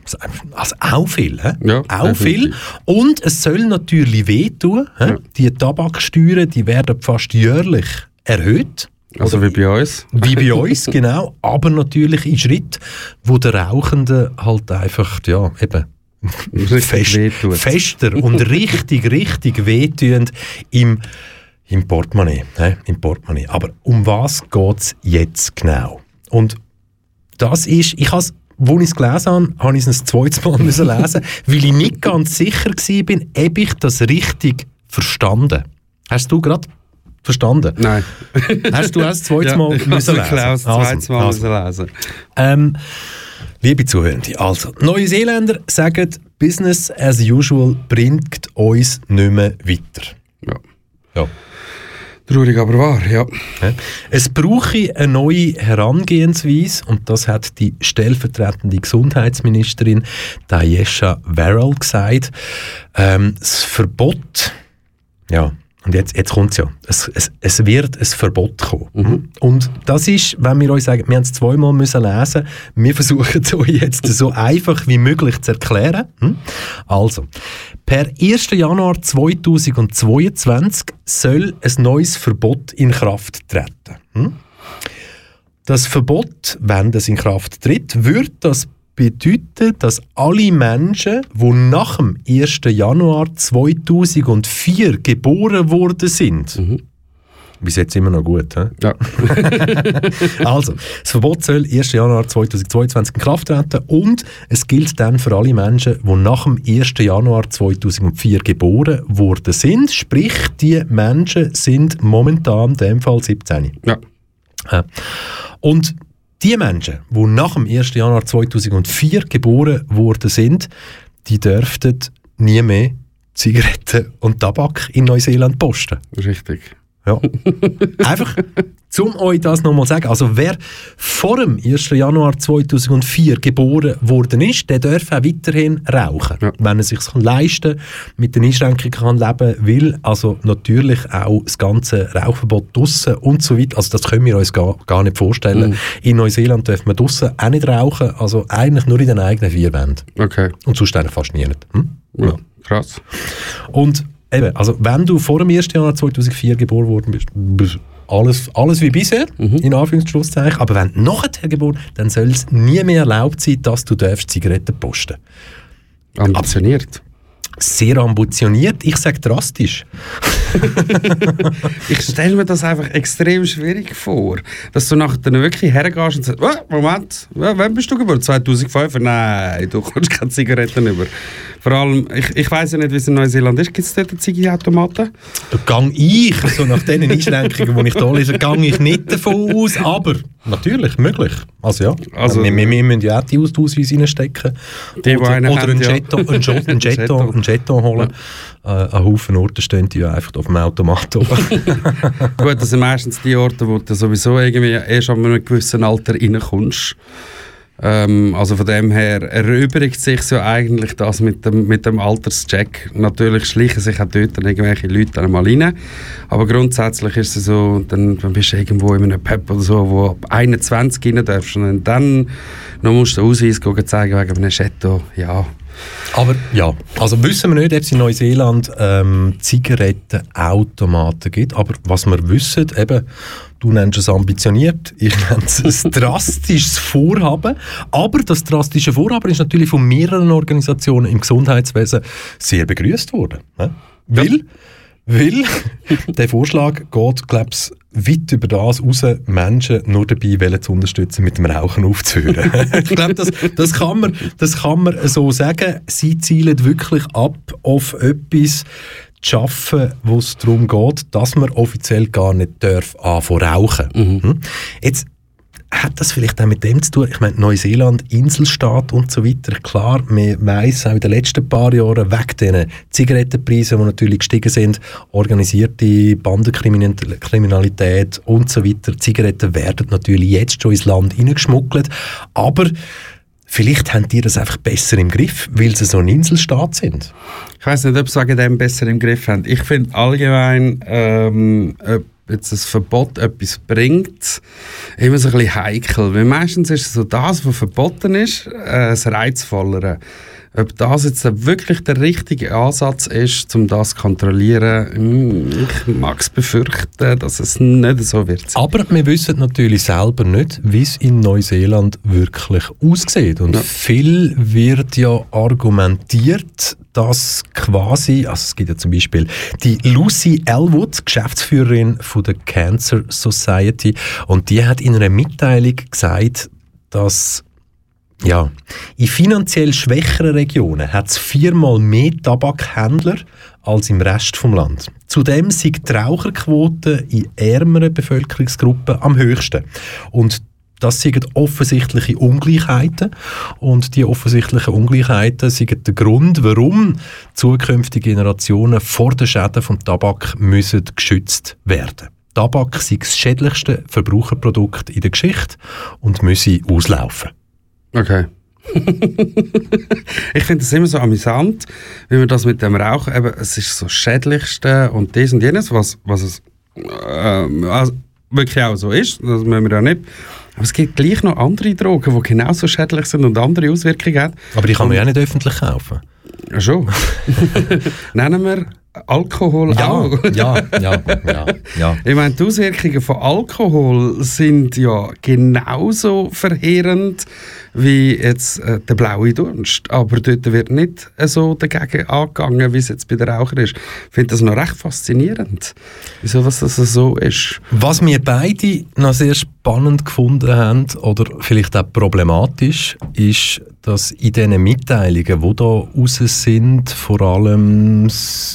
also auch viel. Ja, auch viel. Und es soll natürlich wehtun. hä? Die Tabaksteuern die werden fast jährlich erhöht. Also wie bei uns. Wie bei uns, genau. Aber natürlich in Schritt, wo der Rauchende halt einfach, ja, eben fest, wehtut. fester und richtig, richtig wehtun im, im Portemonnaie. hä? Im Portemonnaie. Aber um was geht es jetzt genau? Und das ist, ich has wo ich es gelesen habe, habe ich es ein zweites Mal müssen lesen, weil ich nicht ganz sicher war, ob ich das richtig verstanden. Hast du gerade verstanden? Nein. Hast du erst das zweite Ja, Mal ich müssen lesen? das zweite Mal Also, müssen lesen. ähm, liebe Zuhörende, also, Neuseeländer sagen, Business as usual bringt uns nicht mehr weiter. Ja. Ja. Traurig, aber wahr, ja. Es brauche eine neue Herangehensweise und das hat die stellvertretende Gesundheitsministerin Dayesha Verrell gesagt. Ähm, das Verbot, ja, und jetzt, jetzt kommt es ja, es, es, es wird ein Verbot kommen. Und das ist, wenn wir euch sagen, wir haben es zweimal müssen lesen, wir versuchen es euch jetzt so einfach wie möglich zu erklären. Hm? Also, per 1. Januar 2022 soll ein neues Verbot in Kraft treten. Hm? Das Verbot, wenn das in Kraft tritt, wird das bedeuten, dass alle Menschen, die nach dem 1. Januar 2004 geboren worden sind, bis jetzt immer noch gut, hä? ja. Also, das Verbot soll 1. Januar 2022 in Kraft treten und es gilt dann für alle Menschen, die nach dem 1. Januar 2004 geboren worden sind. Sprich, die Menschen sind momentan in dem Fall 17. ja. Ja. Und die Menschen, die nach dem 1. Januar 2004 geboren worden sind, die dürften nie mehr Zigaretten und Tabak in Neuseeland posten. Richtig. Ja. Einfach, zum euch das nochmal sagen. Also, wer vor dem 1. Januar 2004 geboren worden ist, der darf auch weiterhin rauchen. Ja. Wenn er sich leisten kann, mit den Einschränkungen kann leben will. Also, natürlich auch das ganze Rauchverbot draussen und so weiter. Also, das können wir uns gar, gar nicht vorstellen. In Neuseeland darf man draussen auch nicht rauchen. Also, eigentlich nur in den eigenen vier Wänden. Okay. Und sonst fast nie. Hm? Ja. Krass. Und eben, also wenn du vor dem 1. Januar 2004 geboren worden bist, bist alles, alles wie bisher, in Anführungszeichen. Aber wenn du nachher geboren dann soll es nie mehr erlaubt sein, dass du darfst Zigaretten posten Ambitioniert. Sehr ambitioniert, ich sage drastisch. ich stelle mir das einfach extrem schwierig vor, dass du nachher dann wirklich hergehst und sagst, «Ah, Moment, ja, wann bist du geboren? 2005? Nein, du kommst keine Zigaretten über. Vor allem, ich, ich weiß ja nicht, wie es in Neuseeland ist. Gibt es dort Zigarettenautomaten? Da gang ich, so nach den Einschränkungen, die ich da lese, gang ich nicht davon aus, aber natürlich, möglich. Also ja, Also- wir, wir, wir müssen ja auch die Aus- Ausweise reinstecken. Die, oder einen oder einen ja. Jeton, einen Jeton, einen Jeton, einen Jeton holen. Äh, an Haufen Orten stehen die ja einfach auf dem Automat oben. Gut, das sind meistens die Orte, wo du sowieso irgendwie erst an einem gewissen Alter reinkommst. Ähm, also von dem her erübrigt sich so eigentlich das mit dem, mit dem Alterscheck. Natürlich schleichen sich auch dort dann irgendwelche Leute dann mal rein. Aber grundsätzlich ist es so, dann, dann bist du irgendwo in einem Pub oder so, wo ab 21 rein darfst. Und dann noch musst du den Ausweis zeigen wegen einem Chatto. Ja, Aber ja, also wissen wir nicht, ob es in Neuseeland ähm, Zigarettenautomaten gibt. Aber was wir wissen, eben, du nennst es ambitioniert, ich nenne es ein drastisches Vorhaben. Aber das drastische Vorhaben ist natürlich von mehreren Organisationen im Gesundheitswesen sehr begrüßt worden. Ne? Weil, weil der Vorschlag geht, glaube ich, weit über das raus, Menschen nur dabei wollen zu unterstützen, mit dem Rauchen aufzuhören. ich glaube, das, das, kann man, das kann man so sagen. Sie zielen wirklich ab auf etwas zu schaffen, wo es darum geht, dass man offiziell gar nicht darf anfangen rauchen. Mhm. Jetzt hat das vielleicht auch mit dem zu tun? Ich meine, Neuseeland, Inselstaat und so weiter. Klar, man weiss auch in den letzten paar Jahren, wegen diesen Zigarettenpreisen, die natürlich gestiegen sind, organisierte Bandenkriminalität und so weiter. Zigaretten werden natürlich jetzt schon ins Land hineingeschmuggelt. Aber vielleicht haben die das einfach besser im Griff, weil sie so ein Inselstaat sind. Ich weiß nicht, ob sie wegen dem besser im Griff haben. Ich finde allgemein, ähm, jetzt ein Verbot etwas bringt, immer so ein bisschen heikel. Weil meistens ist es so das, was verboten ist, äh, das Reizvollere. Ob das jetzt wirklich der richtige Ansatz ist, um das zu kontrollieren, hm, ich mag es befürchten, dass es nicht so wird. sein. Aber wir wissen natürlich selber nicht, wie es in Neuseeland wirklich aussieht. Und viel wird ja argumentiert, dass quasi, also es gibt ja zum Beispiel die Lucy Elwood, Geschäftsführerin von der Cancer Society, und die hat in einer Mitteilung gesagt, dass ja, in finanziell schwächeren Regionen hat es viermal mehr Tabakhändler als im Rest vom Land. Zudem sind die Raucherquote in ärmeren Bevölkerungsgruppen am höchsten. Und das sind offensichtliche Ungleichheiten und die offensichtlichen Ungleichheiten sind der Grund, warum zukünftige Generationen vor den Schäden vom Tabak müssen geschützt werden. Tabak ist das schädlichste Verbraucherprodukt in der Geschichte und müsse auslaufen. Okay. ich finde es immer so amüsant, wie man das mit dem Rauchen, eben, es ist so das Schädlichste und dies und jenes, was, was es ähm, also wirklich auch so ist, das müssen wir ja nicht. Aber es gibt gleich noch andere Drogen, die genauso schädlich sind und andere Auswirkungen haben. Aber die kann man ja nicht öffentlich kaufen. Ja, schon. Nennen wir Alkohol auch. ja, ja, ja, ja. Ich meine, die Auswirkungen von Alkohol sind ja genauso verheerend wie jetzt äh, der blaue Dunst. Aber dort wird nicht so dagegen angegangen, wie es jetzt bei den Rauchern ist. Ich finde das noch recht faszinierend, wieso dass das so ist. Was wir beide noch sehr spannend gefunden haben, oder vielleicht auch problematisch, ist, dass in diesen Mitteilungen, die da raus sind, vor allem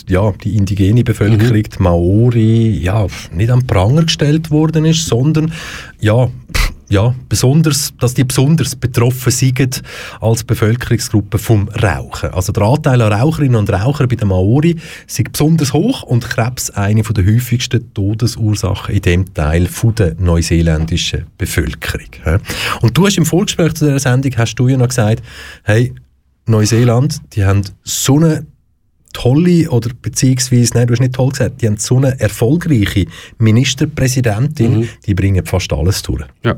ja, die indigene Bevölkerung, die Maori, ja, nicht am Pranger gestellt worden ist, sondern ja, pff, ja, besonders, dass die besonders betroffen sind als Bevölkerungsgruppe vom Rauchen. Also der Anteil an Raucherinnen und Rauchern bei den Maori ist besonders hoch und Krebs eine der häufigsten Todesursachen in dem Teil von der neuseeländischen Bevölkerung. Und du hast im Vorgespräch zu dieser Sendung hast du ja noch gesagt, hey, Neuseeland, die haben so eine tolle oder beziehungsweise, nein, du hast nicht toll gesagt, die haben so eine erfolgreiche Ministerpräsidentin, die bringen fast alles durch. Ja,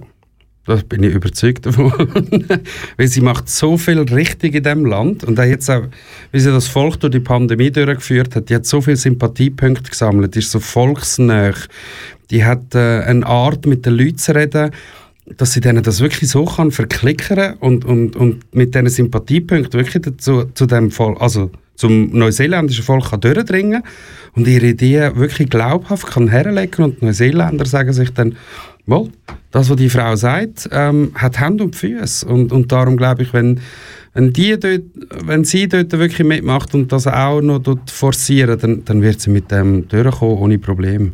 da bin ich überzeugt davon. Weil sie macht so viel richtig in diesem Land und auch jetzt auch, wie sie das Volk durch die Pandemie durchgeführt hat, die hat so viele Sympathiepunkte gesammelt, die ist so volksnah, die hat äh, eine Art, mit den Leuten zu reden, dass sie denen das wirklich so kann verklickern und, und, und mit diesen Sympathiepunkten wirklich dazu, zu dem Volk, also zum neuseeländischen Volk kann durchdringen und ihre Idee wirklich glaubhaft kann herlegen und die Neuseeländer sagen sich dann, Wohl, das, was die Frau sagt, ähm, hat Hand und Füße. Und, und darum glaube ich, wenn, wenn, die dort, wenn sie dort wirklich mitmacht und das auch noch dort forcieren, dann, dann wird sie mit dem durchkommen, ohne Problem.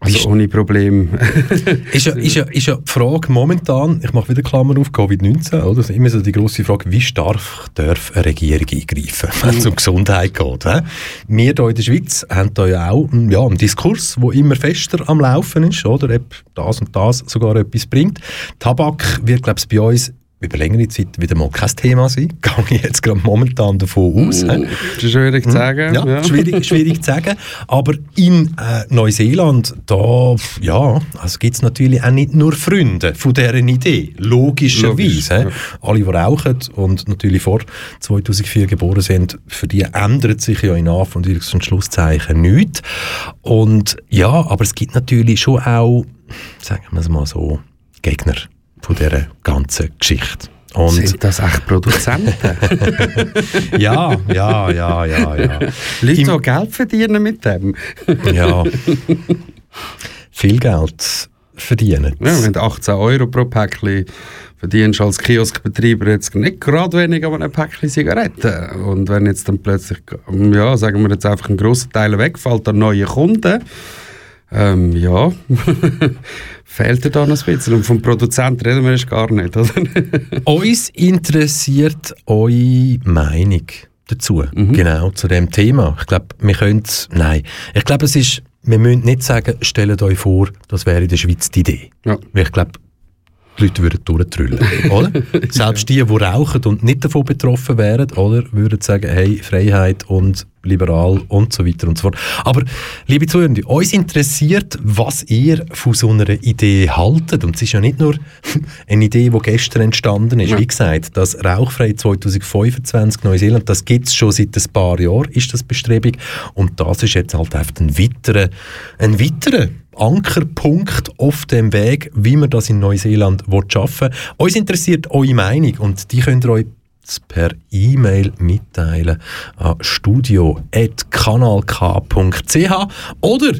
Also Bist- ohne Problem. Ist ja, ist, ja, ist ja die Frage momentan, ich mache wieder Klammer auf, Covid-19, oder? Das ist immer so die grosse Frage, wie stark darf eine Regierung eingreifen, wenn es um Gesundheit geht. He? Wir hier in der Schweiz haben da ja auch ja, einen Diskurs, der immer fester am Laufen ist, oder? Ob das und das sogar etwas bringt. Tabak wird, glaube ich, bei uns über längere Zeit wieder mal kein Thema sein. Gehe ich jetzt gerade momentan davon aus. ist schwierig zu sagen. Ja, Schwierig, schwierig zu sagen. Aber in äh, Neuseeland, da ja, also gibt es natürlich auch nicht nur Freunde von dieser Idee. Logisch, Logischerweise. ja. hä? Alle, die rauchen und natürlich vor 2004 geboren sind, für die ändert sich ja in Anführungs- und Schlusszeichen nichts. Und ja, aber es gibt natürlich schon auch, sagen wir es mal so, Gegner von dieser ganzen Geschichte. Und Sind das echt Produzenten? ja, ja, ja, ja, ja. Leute, die Geld verdienen mit dem. Ja. Viel Geld verdienen. Ja, wenn du 18 Euro pro Päckchen verdienst als Kioskbetreiber jetzt nicht gerade weniger an einem Päckchen Zigaretten. Und wenn jetzt dann plötzlich, ja, sagen wir jetzt einfach ein grosser Teil wegfällt an neue Kunden, ähm, ja, fehlt dir da noch ein bisschen. Und vom Produzenten reden wir erst gar nicht, oder? Uns interessiert eure Meinung dazu, genau zu dem Thema. Ich glaube, wir können nein, ich glaube, es ist, wir müssen nicht sagen, stellt euch vor, das wäre in der Schweiz die Idee. Ja. Weil ich glaube, die Leute würden durchtrüllen, oder? Selbst die, die rauchen und nicht davon betroffen wären, oder, würden sagen, hey, Freiheit und liberal und so weiter und so fort. Aber, liebe Zuhörende, uns interessiert, was ihr von so einer Idee haltet. Und es ist ja nicht nur eine Idee, die gestern entstanden ist. Wie gesagt, das Rauchfrei 2025 Neuseeland, das gibt es schon seit ein paar Jahren, ist das Bestrebung. Und das ist jetzt halt einfach ein weiterer, ein weiterer Ankerpunkt auf dem Weg, wie man das in Neuseeland schaffen will. Uns interessiert eure Meinung und die könnt ihr euch per E-Mail mitteilen an studio.kanalk.ch oder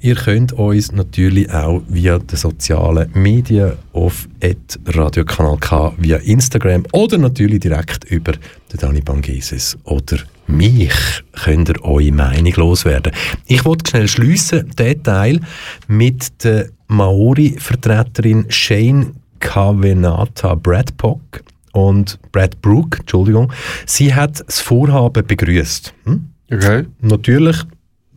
ihr könnt uns natürlich auch via die sozialen Medien auf Radio K via Instagram oder natürlich direkt über den Dani Bangeses oder mich könnt ihr eure Meinung loswerden. Ich wollte schnell schliessen, den Teil mit der Maori-Vertreterin Shane Kavenata Bradpock und Brad Brook, Entschuldigung. Sie hat das Vorhaben begrüßt. Hm? Okay. Natürlich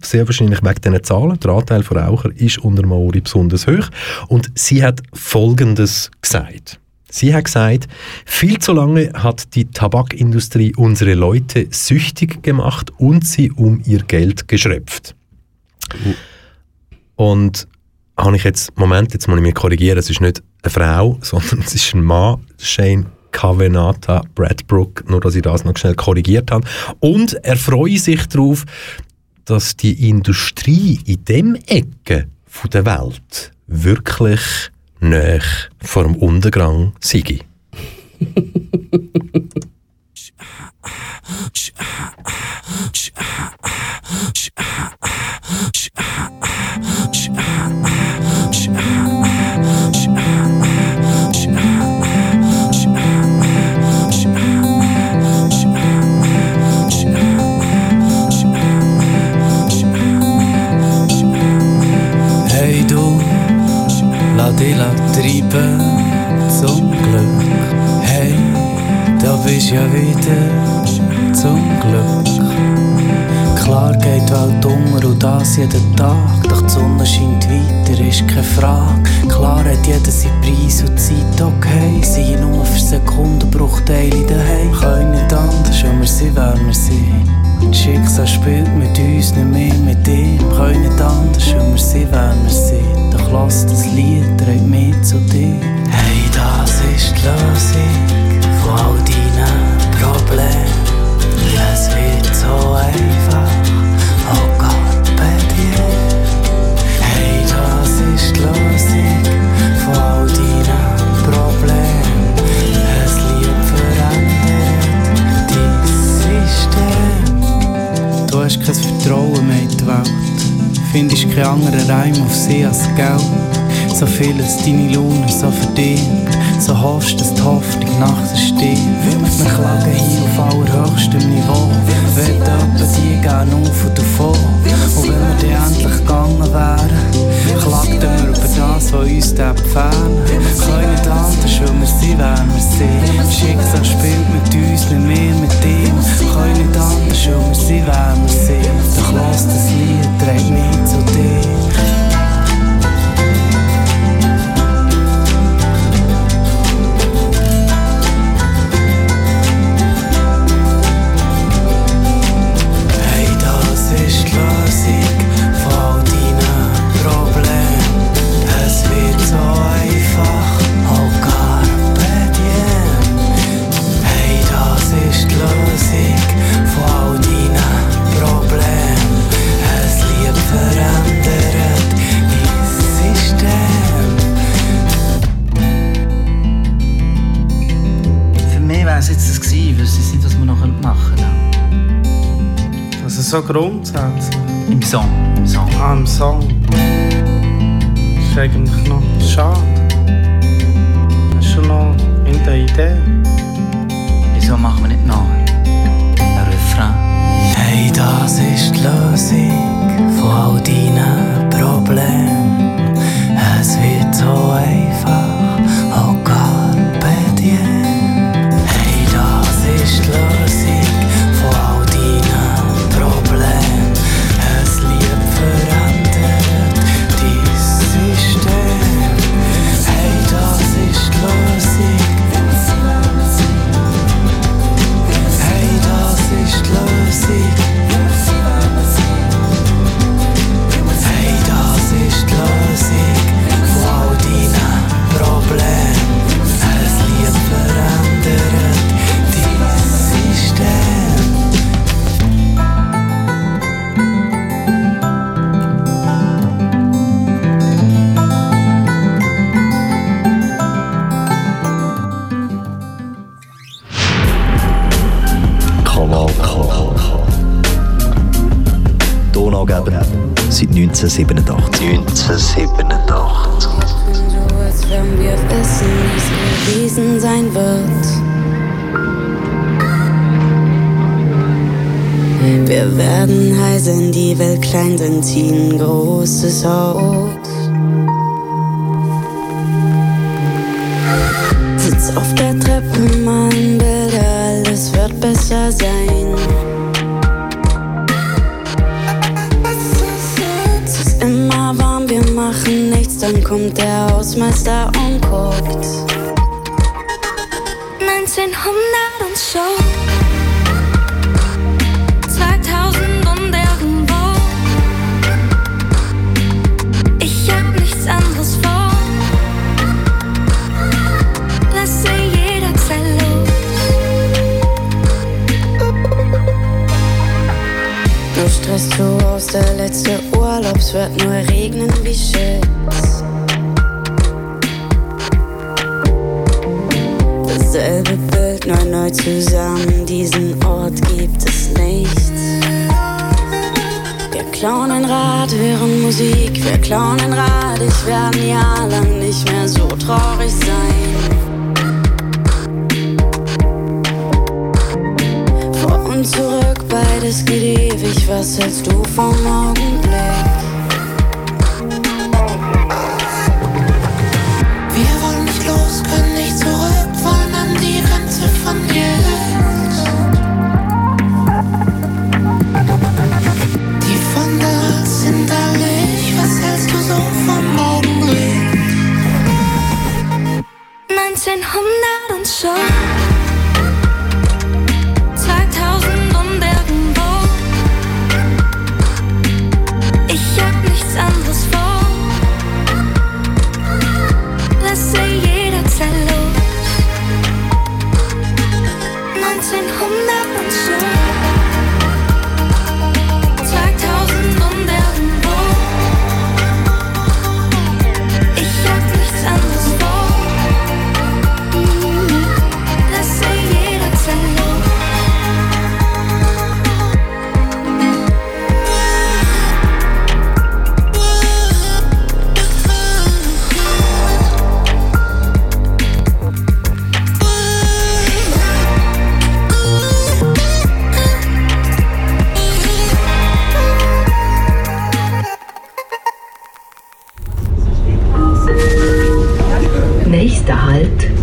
sehr wahrscheinlich wegen diesen Zahlen. Der Anteil von Rauchern ist unter Maori besonders hoch. Und sie hat Folgendes gesagt. Sie hat gesagt, viel zu lange hat die Tabakindustrie unsere Leute süchtig gemacht und sie um ihr Geld geschröpft. Und habe ich jetzt, Moment, jetzt muss ich mich korrigieren, es ist nicht eine Frau, sondern es ist ein Mann, Shane Kavenata Bradbrook, nur dass ich das noch schnell korrigiert habe. Und er freue sich darauf, dass die Industrie in dem Ecke der Welt wirklich näher vor dem Untergang sei. bist ja wieder zum Glück. Klar geht die Welt unter und das jeden Tag. Doch die Sonne scheint weiter, ist keine Frage. Klar hat jeder seinen Preis und Zeit, okay. Sie nur für Sekunden, Bruchteile daheim. Können nicht anders, wenn wir sind, wer wir sind. Schicksal spielt mit uns, nicht mehr mit ihm. Können nicht anders, wenn wir sind, wer wir sind. Doch lass das Lied, trägt mich zu dir. Hey, das ist die Lösung von all deinen Problemen. Es wird so einfach, oh Gott, bei dir. Hey, das ist die Lösung von all deinen Problemen. Ein Lied verändert dein System. vertrauen mir in die Welt. Findest keinen anderen Reim auf sie als Geld. So vieles deine Laune so verdient. So hoffst, dass die Hoffnung nachts steht. Wir klagen hier auf allerhöchstem Niveau. Wollen etwa die gern auf und davon. Und wenn wir dann endlich gegangen wären, klagten wir über das, was uns dort fern. Können nicht anders, weil wir sind, wer wir sind. Schicksal spielt mit uns, nicht mehr mit ihm. Können nicht anders, weil wir sind, wer wir sind. Doch lass das Lied, trägt mich zu dir. So grundsätzlich. Im Song, im Song. Ah, im Song. Das ist eigentlich noch schade. Hast du noch in der Idee? Wieso machen wir nicht noch ein Refrain? Hey, das ist die Lösung von all deinen Problemen. Stress zu Haus, der letzte Urlaub, es wird nur regnen wie Shit. Dasselbe Bild, neu, neu zusammen, diesen Ort gibt es nicht. Wir klauen ein Rad, hören Musik, wir klauen ein Rad, ich werde ein Jahr lang nicht mehr so traurig sein. Vor und zurück, beides geht ewig, was hältst du vom Augenblick?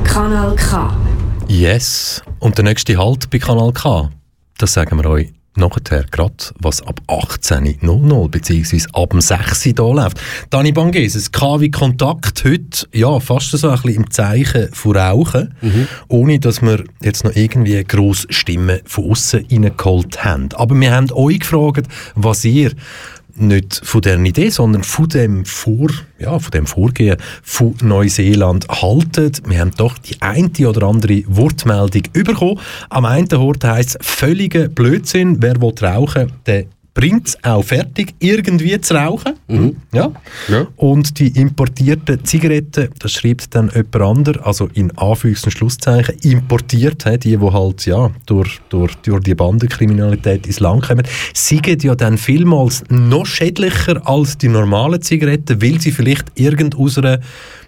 Kanal K. Yes. Und der nächste Halt bei Kanal K, das sagen wir euch nachher gerade, was ab 18.00 bzw. ab dem 6 Uhr da läuft. Dani Bangeses, KW Kontakt heute, ja, fast so ein bisschen im Zeichen von Rauchen, ohne dass wir jetzt noch irgendwie grosse Stimmen von außen reingeholt haben. Aber wir haben euch gefragt, was ihr nicht von dieser Idee, sondern von dem, Vor, ja, von dem Vorgehen von Neuseeland haltet. Wir haben doch die eine oder andere Wortmeldung bekommen. Am einen Ort heisst es völliger Blödsinn. Wer will rauchen, der bringt es auch fertig, irgendwie zu rauchen. Ja. Ja. Und die importierten Zigaretten, das schreibt dann jemand anderes, also in Anführungs- und Schlusszeichen, importiert, die, die halt ja, durch, durch, durch die Bandenkriminalität ins Land kommen, sind ja dann vielmals noch schädlicher als die normalen Zigaretten, weil sie vielleicht irgend aus einer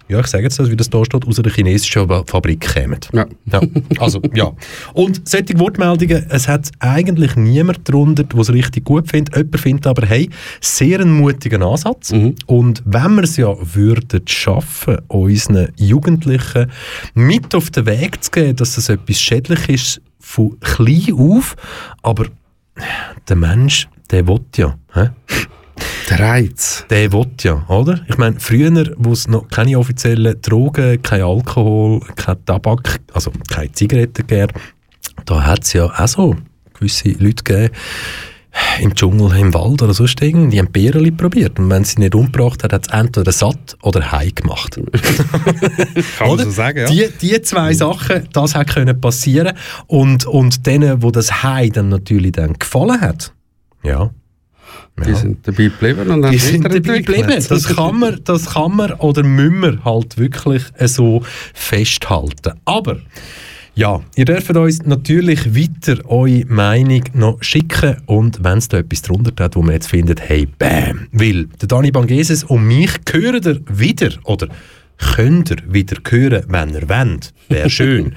ja, ich sage jetzt das, wie das da steht, aus einer chinesischen Fabrik kommen. Ja. Ja, also, ja. Und solche Wortmeldungen, es hat eigentlich niemand darunter, der es richtig gut findet. Jemand findet aber, hey, sehr einen mutigen Ansatz. Und wenn wir es ja würden schaffen, unseren Jugendlichen mit auf den Weg zu geben, dass das etwas schädlich ist, von klein auf, aber der Mensch, der will ja. Hä? Der Reiz. Der will ja, oder? Ich meine, früher, wo es noch keine offiziellen Drogen, kein Alkohol, kein Tabak, also keine Zigaretten gab, da hat es ja auch so gewisse Leute gegeben, im Dschungel, im Wald oder sonst irgendwie, die haben Beerli probiert. Und wenn sie nicht umgebracht hat, hat es entweder satt oder heim gemacht. Kann man so sagen, ja. Die, die zwei Sachen, das hat können passieren und und denen, wo das Hai dann natürlich dann gefallen hat, ja, Die sind dabei geblieben und die sind dabei geblieben. Das kann man, das kann man oder müssen wir halt wirklich äh, so festhalten. Aber ja, ihr dürft uns natürlich weiter eure Meinung noch schicken und wenn es da etwas drunter hat, wo man jetzt findet, hey, bam, weil der Dani Bangeses und mich hören ihr wieder oder könnt ihr wieder hören, wenn ihr wollt. Wäre schön.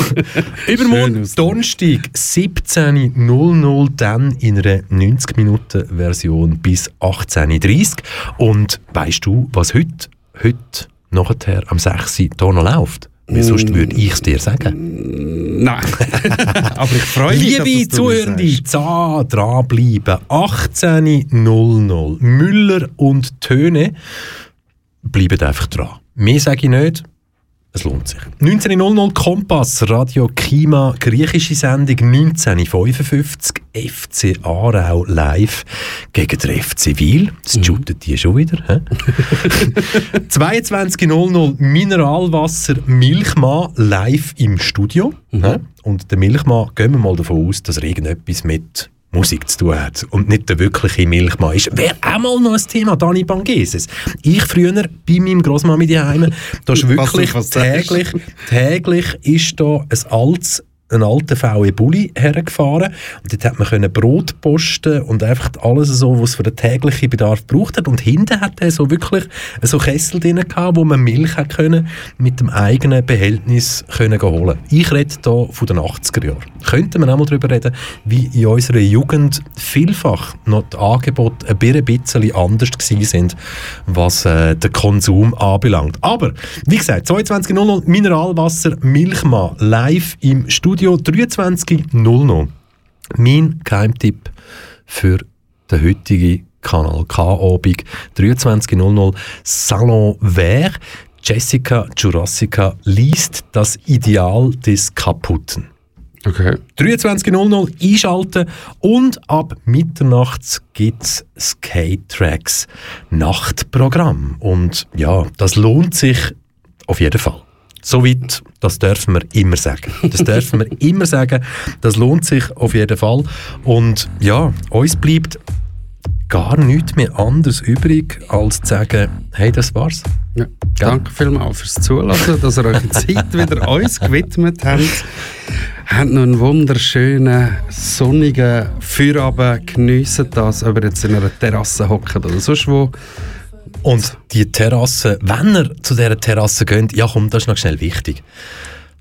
Übermorgen, Donnerstag, 17.00, dann in einer 90-Minuten-Version bis 18.30 Und weißt du, was heute, heute nachher am 6. Uhr hier noch läuft? Weil sonst würde ich es dir sagen. Nein. Aber ich freue mich, Liebe Zuhörende, sagst. za dranbleiben. 18.00 Müller und Töne bleiben einfach dran. Mehr sage ich nicht. Es lohnt sich. 19.00 Kompass, Radio Kima, griechische Sendung 19.55 FC Aarau live gegen den FC Wil. Das shootet die schon wieder. hä? 22.00 Mineralwasser Milchmann live im Studio. hä? Und der Milchmann, gehen wir mal davon aus, dass er irgendetwas mit Musik zu tun hat und nicht der wirkliche Milchmann ist. Wäre auch mal noch ein Thema, Dani Bangeses. Ich früher bei meinem Grossmami daheim, da ist wirklich was sagst. täglich, täglich ist da ein altes ein alter VW Bulli hergefahren und dort hat man können Brot posten und einfach alles so, was für den täglichen Bedarf gebraucht hat und hinten hat er so wirklich so Kessel drin gehabt, wo man Milch hat können mit dem eigenen Behältnis können holen. Ich rede hier von den 80er Jahren. Könnten wir auch mal darüber reden, wie in unserer Jugend vielfach noch die Angebote ein bisschen anders gewesen sind, was äh, den Konsum anbelangt. Aber, wie gesagt, 22.00 Mineralwasser Milchmann live im Studio 23.00. Mein Geheimtipp für den heutigen Kanal K-Abend 23.00 Salon Vert. Jessica Jurassica liest das Ideal des Kaputten. Okay. 23.00 einschalten und ab Mitternachts gibt es Skate-Tracks Nachtprogramm. Und ja, das lohnt sich auf jeden Fall. Soweit, das dürfen wir immer sagen. Das dürfen wir immer sagen. Das lohnt sich auf jeden Fall. Und ja, uns bleibt gar nichts mehr anderes übrig, als zu sagen, hey, das war's. Ja. Danke vielmals fürs Zulassen, dass ihr eure Zeit wieder uns gewidmet habt. Habt noch einen wunderschönen, sonnigen Feierabend. Geniessen das, ob ihr jetzt in einer Terrasse hockt oder sonst wo. Und die Terrasse, wenn ihr zu dieser Terrasse geht, ja komm, das ist noch schnell wichtig.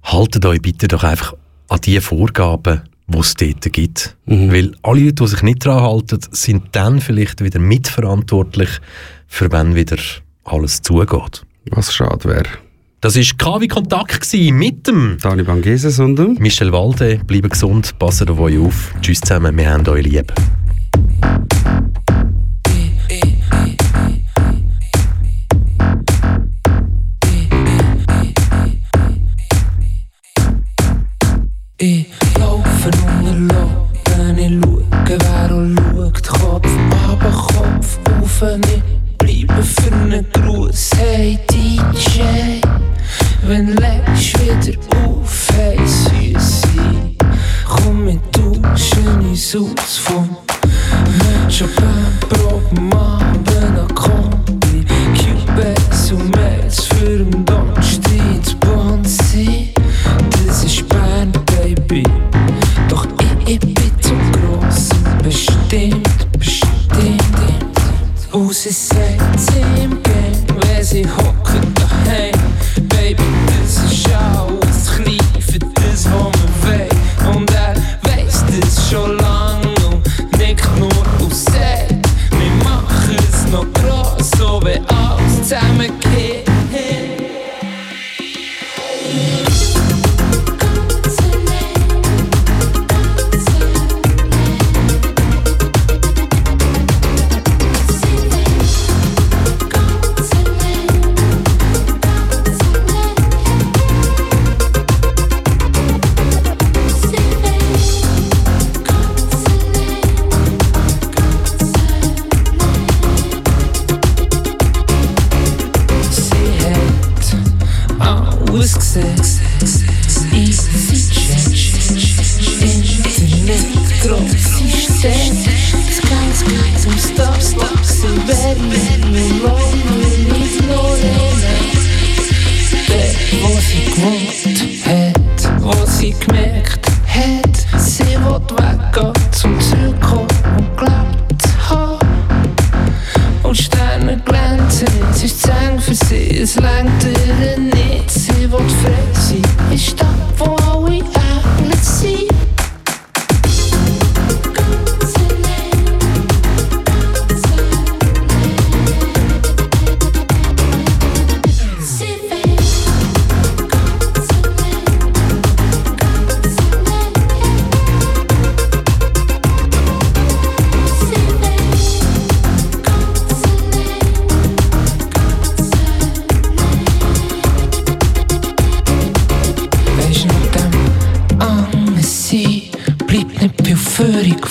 Haltet euch bitte doch einfach an die Vorgaben, die es dort gibt. Mhm. Weil alle Leute, die sich nicht daran halten, sind dann vielleicht wieder mitverantwortlich, für wenn wieder alles zugeht. Was schade wäre. Das war KW Kontakt mit dem Dani Bangeses und dem Michel Walde. Bleiben gesund, passen auf euch auf. Tschüss zusammen, wir haben euch lieb. Eh, eh, eh. Ich laufe unter Lappen, ich schaue, wer und schaut. Kopf aber Kopf auf, ich bleibe für einen Gruß. Hey DJ, wenn legst wieder auf, hey Süßi. Komm, mit wir tauschen uns aus vom Mensch auf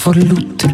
vor lauter